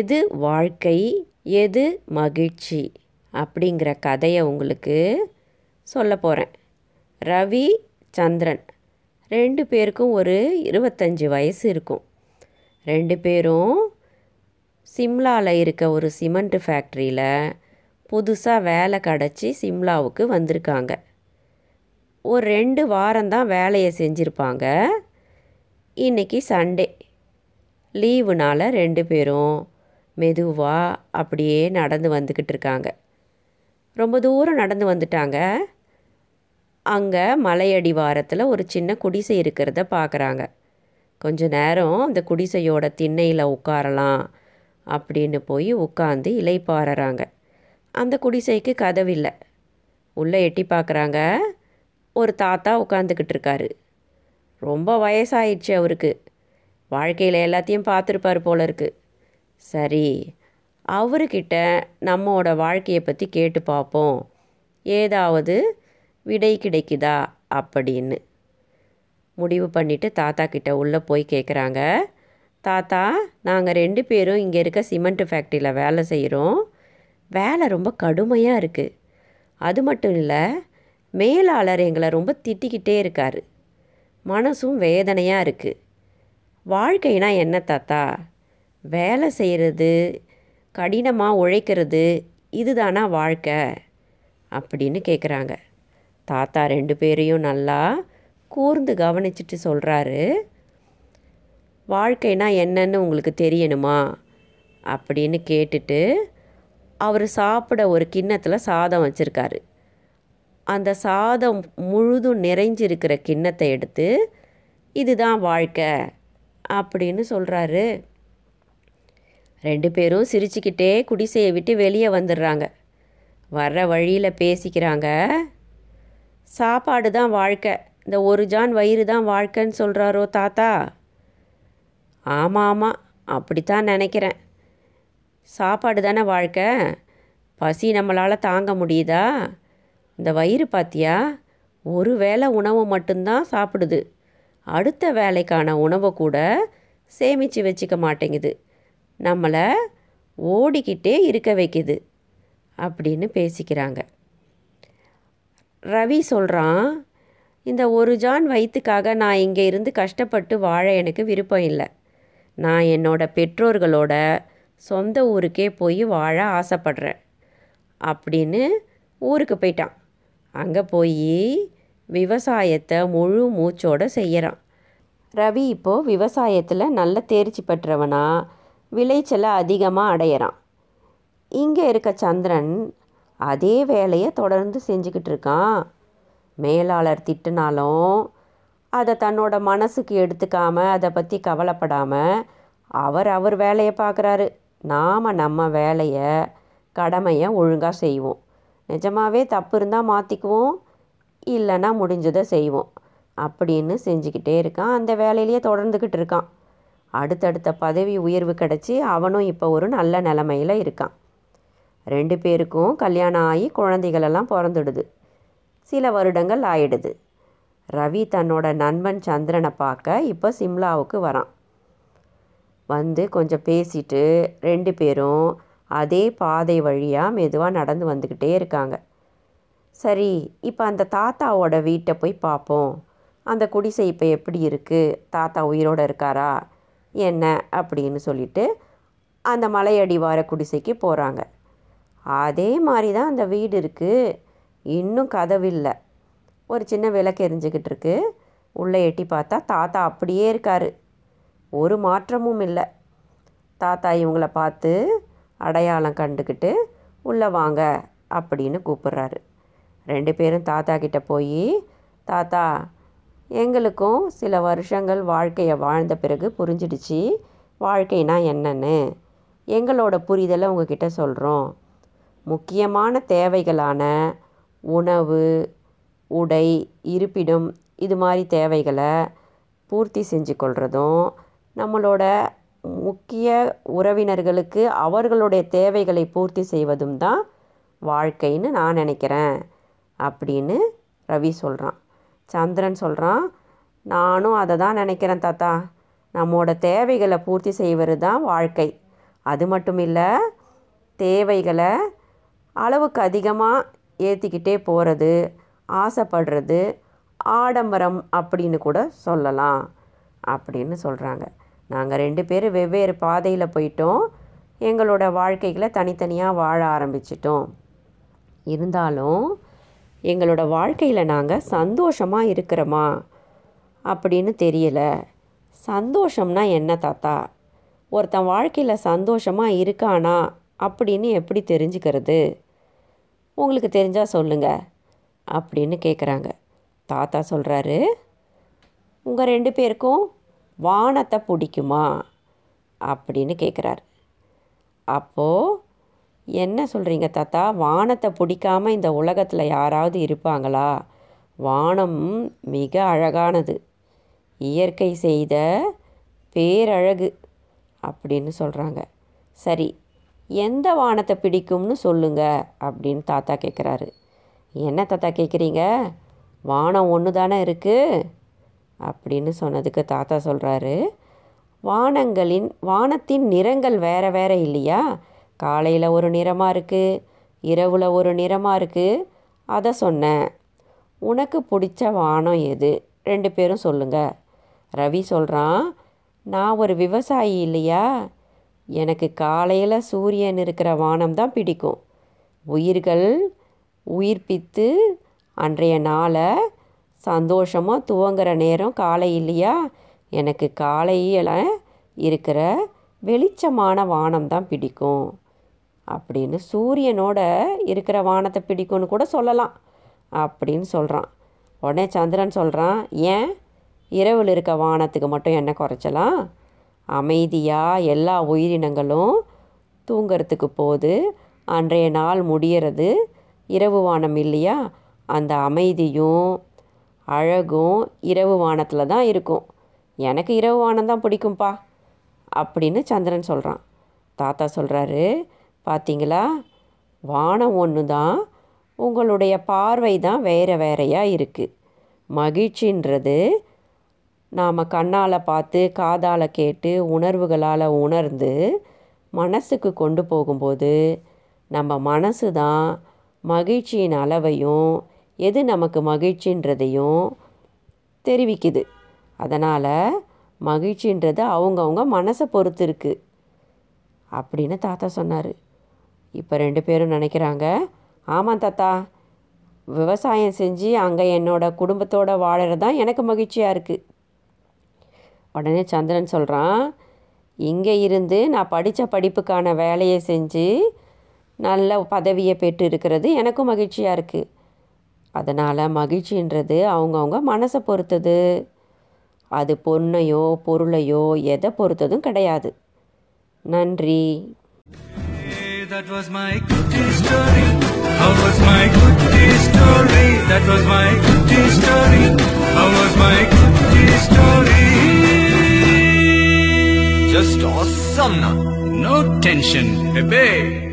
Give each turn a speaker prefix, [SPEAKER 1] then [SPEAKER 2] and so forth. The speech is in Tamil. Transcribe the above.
[SPEAKER 1] எது வாழ்க்கை எது மகிழ்ச்சி அப்படிங்கிற கதையை உங்களுக்கு சொல்ல போகிறேன் ரவி சந்திரன் ரெண்டு பேருக்கும் ஒரு இருபத்தஞ்சி வயசு இருக்கும். ரெண்டு பேரும் சிம்லாவில் இருக்க ஒரு சிமெண்ட் ஃபேக்ட்ரியில் புதுசாக வேலை கிடச்சி சிம்லாவுக்கு வந்திருக்காங்க. ஒரு ரெண்டு வாரம்தான் வேலையை செஞ்சுருப்பாங்க. இன்றைக்கி சண்டே. லீவுனால் ரெண்டு பேரும் மெதுவாக அப்படியே நடந்து வந்துக்கிட்டு இருக்காங்க. ரொம்ப தூரம் நடந்து வந்துட்டாங்க. அங்கே மலையடிவாரத்தில் ஒரு சின்ன குடிசை இருக்கிறத பார்க்குறாங்க கொஞ்ச நேரம் அந்த குடிசையோட திண்ணையில் உட்காரலாம் அப்படின்னு போய் உட்காந்து இலைப்பாறுறாங்க அந்த குடிசைக்கு கதவில்லை உள்ளே எட்டி பார்க்குறாங்க ஒரு தாத்தா உட்காந்துக்கிட்டு இருக்காரு. ரொம்ப வயசாயிடுச்சு அவருக்கு. வாழ்க்கையில் எல்லாத்தையும் பார்த்துருப்பார் போல இருக்குது சரி அவர்கிட்ட நம்மோட வாழ்க்கையை பற்றி கேட்டு பார்ப்போம் ஏதாவது விடை கிடைக்குதா அப்படின்னு. முடிவு பண்ணிவிட்டு தாத்தா கிட்ட உள்ளே போய் கேட்குறாங்க தாத்தா நாங்கள் ரெண்டு பேரும் இங்கே இருக்க சிமெண்ட் ஃபேக்ட்ரியில் வேலை செய்கிறோம் வேலை ரொம்ப கடுமையாக இருக்குது அது மட்டும் இல்லை மேலாளர் எங்களை ரொம்ப திட்டிக்கிட்டே இருக்கார். மனசும் வேதனையாக இருக்குது வாழ்க்கைனா என்ன தாத்தா? வேலை செய்கிறது கடினமாக உழைக்கிறது இதுதானா வாழ்க்கை? அப்படின்னு கேட்குறாங்க தாத்தா ரெண்டு பேரையும் நல்லா கூர்ந்து கவனிச்சிட்டு சொல்கிறாரு வாழ்க்கைனா என்னன்னு உங்களுக்கு தெரியணுமா? அப்படின்னு கேட்டுட்டு அவர் சாப்பிட ஒரு கிண்ணத்தில் சாதம் வச்சுருக்காரு. அந்த சாதம் முழுதும் நிறைஞ்சிருக்கிற கிண்ணத்தை எடுத்து இதுதான் வாழ்க்கை அப்படின்னு சொல்கிறாரு ரெண்டு பேரும் சிரிச்சுக்கிட்டே குடிசையை விட்டு வெளியே வந்துடுறாங்க. வர்ற வழியில் பேசிக்கிறாங்க. சாப்பாடு தான் வாழ்க்கை. இந்த ஒரு ஜான் வயிறு தான் வாழ்க்கைன்னு சொல்கிறாரோ தாத்தா? ஆமாம் ஆமாம் அப்படித்தான் நினைக்கிறேன். சாப்பாடு தானே வாழ்க்கை? பசி நம்மளால் தாங்க முடியுதா? இந்த வயிறு பாத்தியா? ஒரு வேளை உணவு மட்டும்தான் சாப்பிடுது. அடுத்த வேலைக்கான உணவை கூட சேமித்து வச்சுக்க மாட்டேங்குது. நம்மளை ஓடிக்கிட்டே இருக்க வைக்குது அப்படின்னு பேசிக்கிறாங்க. ரவி சொல்கிறான் இந்த ஒரு ஜான் வயிற்றுக்காக நான் இங்கே இருந்து கஷ்டப்பட்டு வாழ எனக்கு விருப்பம் இல்லை. நான் என்னோட பெற்றோர்களோட சொந்த ஊருக்கே போய் வாழ ஆசைப்படுறேன். அப்படின்னு ஊருக்கு போயிட்டான். அங்கே போய் விவசாயத்தை முழு மூச்சோடு செய்கிறான் ரவி இப்போது விவசாயத்தில் நல்ல தேர்ச்சி பெற்றவனா விளைச்சலை அதிகமாக அடையிறான். இங்கே இருக்க சந்திரன் அதே வேலையை தொடர்ந்து செஞ்சுக்கிட்டு இருக்கான். மேலாளர் திட்டினாலும் அதை தன்னோட மனசுக்கு எடுத்துக்காம அதை பற்றி கவலைப்படாமல் அவர் அவர் வேலையை பார்க்குறாரு. நாம் நம்ம வேலையை கடமையை ஒழுங்காக செய்வோம். நிஜமாகவே தப்பு இருந்தால் மாற்றிக்குவோம் இல்லைன்னா முடிஞ்சதை செய்வோம். அப்படின்னு செஞ்சுக்கிட்டே இருக்கான். அந்த வேலையிலேயே தொடர்ந்துக்கிட்டு இருக்கான். அடுத்தடுத்த பதவி உயர்வு கிடச்சி அவனும் இப்போ ஒரு நல்ல நிலமையில் இருக்கான். ரெண்டு பேருக்கும் கல்யாணம் ஆகி குழந்தைகளெல்லாம் பிறந்துடுது. சில வருடங்கள் ஆயிடுது. ரவி தன்னோட நண்பன் சந்திரனை பார்க்க இப்போ சிம்லாவுக்கு வரான். வந்து கொஞ்சம் பேசிட்டு ரெண்டு பேரும் அதே பாதை வழியாக மெதுவாக நடந்து வந்துக்கிட்டே இருக்காங்க. சரி இப்போ அந்த தாத்தாவோட வீட்டை போய் பார்ப்போம் அந்த குடிசை இப்போ எப்படி இருக்குது தாத்தா உயிரோடு இருக்காரா? என்ன அப்படின்னு சொல்லிட்டு அந்த மலையடிவார குடிசைக்கு போகிறாங்க அதே மாதிரி தான் அந்த வீடு இருக்குது இன்னும் கதவில்லை ஒரு சின்ன விளக்கு எரிஞ்சுக்கிட்டு இருக்கு. உள்ளே எட்டி பார்த்தா தாத்தா அப்படியே இருக்கார். ஒரு மாற்றமும் இல்லை. தாத்தா இவங்கள பார்த்து அடையாளம் கண்டுக்கிட்டு உள்ளே வாங்க அப்படின்னு கூப்பிட்றாரு. ரெண்டு பேரும் தாத்தா கிட்டே போய் தாத்தா எங்களுக்கும் சில வருஷங்கள் வாழ்க்கையை வாழ்ந்த பிறகு புரிஞ்சிடுச்சு. வாழ்க்கைனா என்னன்னு. எங்களோட புரிதலை உங்ககிட்ட சொல்கிறோம் முக்கியமான தேவைகளான உணவு உடை இருப்பிடம் இது மாதிரி தேவைகளை பூர்த்தி செஞ்சு கொள்கிறதும் நம்மளோட முக்கிய உறவினர்களுக்கு அவர்களுடைய தேவைகளை பூர்த்தி செய்வதும் தான் வாழ்க்கைன்னு நான் நினைக்கிறேன். அப்படின்னு ரவி சொல்கிறான் சந்திரன் சொல்கிறான் நானும் அதை தான் நினைக்கிறேன் தாத்தா. நம்மோட தேவைகளை பூர்த்தி செய்வது தான் வாழ்க்கை. அது மட்டும் இல்லை தேவைகளை அளவுக்கு அதிகமாக ஏற்றிக்கிட்டே போகிறது ஆசைப்படுறது ஆடம்பரம் அப்படின்னு கூட சொல்லலாம் அப்படின்னு சொல்கிறாங்க நாங்கள் ரெண்டு பேரும் வெவ்வேறு பாதையில் போயிட்டோம். எங்களோட வாழ்க்கைகளை தனித்தனியாக வாழ ஆரம்பிச்சிட்டோம். இருந்தாலும் எங்களோட வாழ்க்கையில் நாங்கள் சந்தோஷமாக இருக்கிறோமா? அப்படின்னு தெரியல. சந்தோஷம்னா என்ன தாத்தா? ஒருத்தன் வாழ்க்கையில் சந்தோஷமாக இருக்கானா? அப்படின்னு எப்படி தெரிஞ்சுக்கிறது? உங்களுக்கு தெரிஞ்சால் சொல்லுங்கள் அப்படின்னு கேட்குறாங்க தாத்தா சொல்கிறாரு உங்கள் ரெண்டு பேருக்கும் வானத்தை பிடிக்குமா? அப்படின்னு கேட்குறாரு அப்போது என்ன சொல்கிறீங்க தாத்தா? வானத்தை பிடிக்காம இந்த உலகத்தில் யாராவது இருப்பாங்களா? வானம் மிக அழகானது. இயற்கை செய்த பேரழகு அப்படின்னு சொல்கிறாங்க சரி எந்த வானத்தை பிடிக்கும்னு சொல்லுங்க அப்படின்னு தாத்தா கேட்குறாரு என்ன தாத்தா கேட்குறீங்க வானம் ஒன்று தானே இருக்குது அப்படின்னு சொன்னதுக்கு தாத்தா சொல்கிறாரு வானங்களின் வானத்தின் நிறங்கள் வேறு வேறு இல்லையா? காலையில் ஒரு நிறமாக இருக்குது இரவில் ஒரு நிறமாக இருக்குது அதை சொன்னேன் உனக்கு பிடிச்ச வானம் எது? ரெண்டு பேரும் சொல்லுங்கள் ரவி சொல்கிறான் நான் ஒரு விவசாயி இல்லையா? எனக்கு காலையில் சூரியன் இருக்கிற வானம் தான் பிடிக்கும். உயிர்கள் உயிர்ப்பித்து அன்றைய நாளை சந்தோஷமாக துவங்குற நேரம் காலை இல்லையா? எனக்கு காலையில் இருக்கிற வெளிச்சமான வானம் தான் பிடிக்கும். அப்படின்னு சூரியனோட இருக்கிற வானத்தை பிடிக்கும்னு கூட சொல்லலாம் அப்படின்னு சொல்கிறான் உடனே சந்திரன் சொல்கிறான் ஏன்? இரவில் இருக்க வானத்துக்கு மட்டும் என்ன குறைச்சலாம்? அமைதியாக எல்லா உயிரினங்களும் தூங்கிறதுக்கு போது அன்றைய நாள் முடிகிறது இரவு வானம் இல்லையா? அந்த அமைதியும் அழகும் இரவு வானத்தில் தான் இருக்கும். எனக்கு இரவு வானம் தான் பிடிக்கும்ப்பா அப்படின்னு சந்திரன் சொல்கிறான் தாத்தா சொல்கிறாரு பார்த்தீங்களா வானம் ஒன்று தான் உங்களுடைய பார்வை தான் வேறு வேறையாக இருக்குது மகிழ்ச்சின்றது நாம் கண்ணால் பார்த்து காதால் கேட்டு உணர்வுகளால் உணர்ந்து மனசுக்கு கொண்டு போகும்போது நம்ம மனசு தான் மகிழ்ச்சியின் அளவையும் எது நமக்கு மகிழ்ச்சின்றதையும் தெரிவிக்குது. அதனால் மகிழ்ச்சின்றது அவங்கவுங்க மனசை பொறுத்து இருக்குது அப்படின்னு தாத்தா சொன்னார். இப்போ ரெண்டு பேரும் நினைக்கிறாங்க. ஆமாம் தாத்தா. விவசாயம் செஞ்சு அங்கே என்னோடய குடும்பத்தோடு வாழறது தான் எனக்கு மகிழ்ச்சியாக இருக்குது உடனே சந்திரன் சொல்கிறான் இங்கே இருந்து நான் படித்த படிப்புக்கான வேலையை செஞ்சு நல்ல பதவியை பெற்று இருக்கிறது எனக்கும் மகிழ்ச்சியாக இருக்குது அதனால் மகிழ்ச்சின்றது அவங்கவுங்க மனசை பொறுத்தது. அது பொண்ணையோ பொருளையோ எதை பொறுத்ததும் கிடையாது. நன்றி.
[SPEAKER 2] That was my goodie story. How was my goodie story? That was my goodie story. How was my goodie story? Just awesome now. No tension, baby.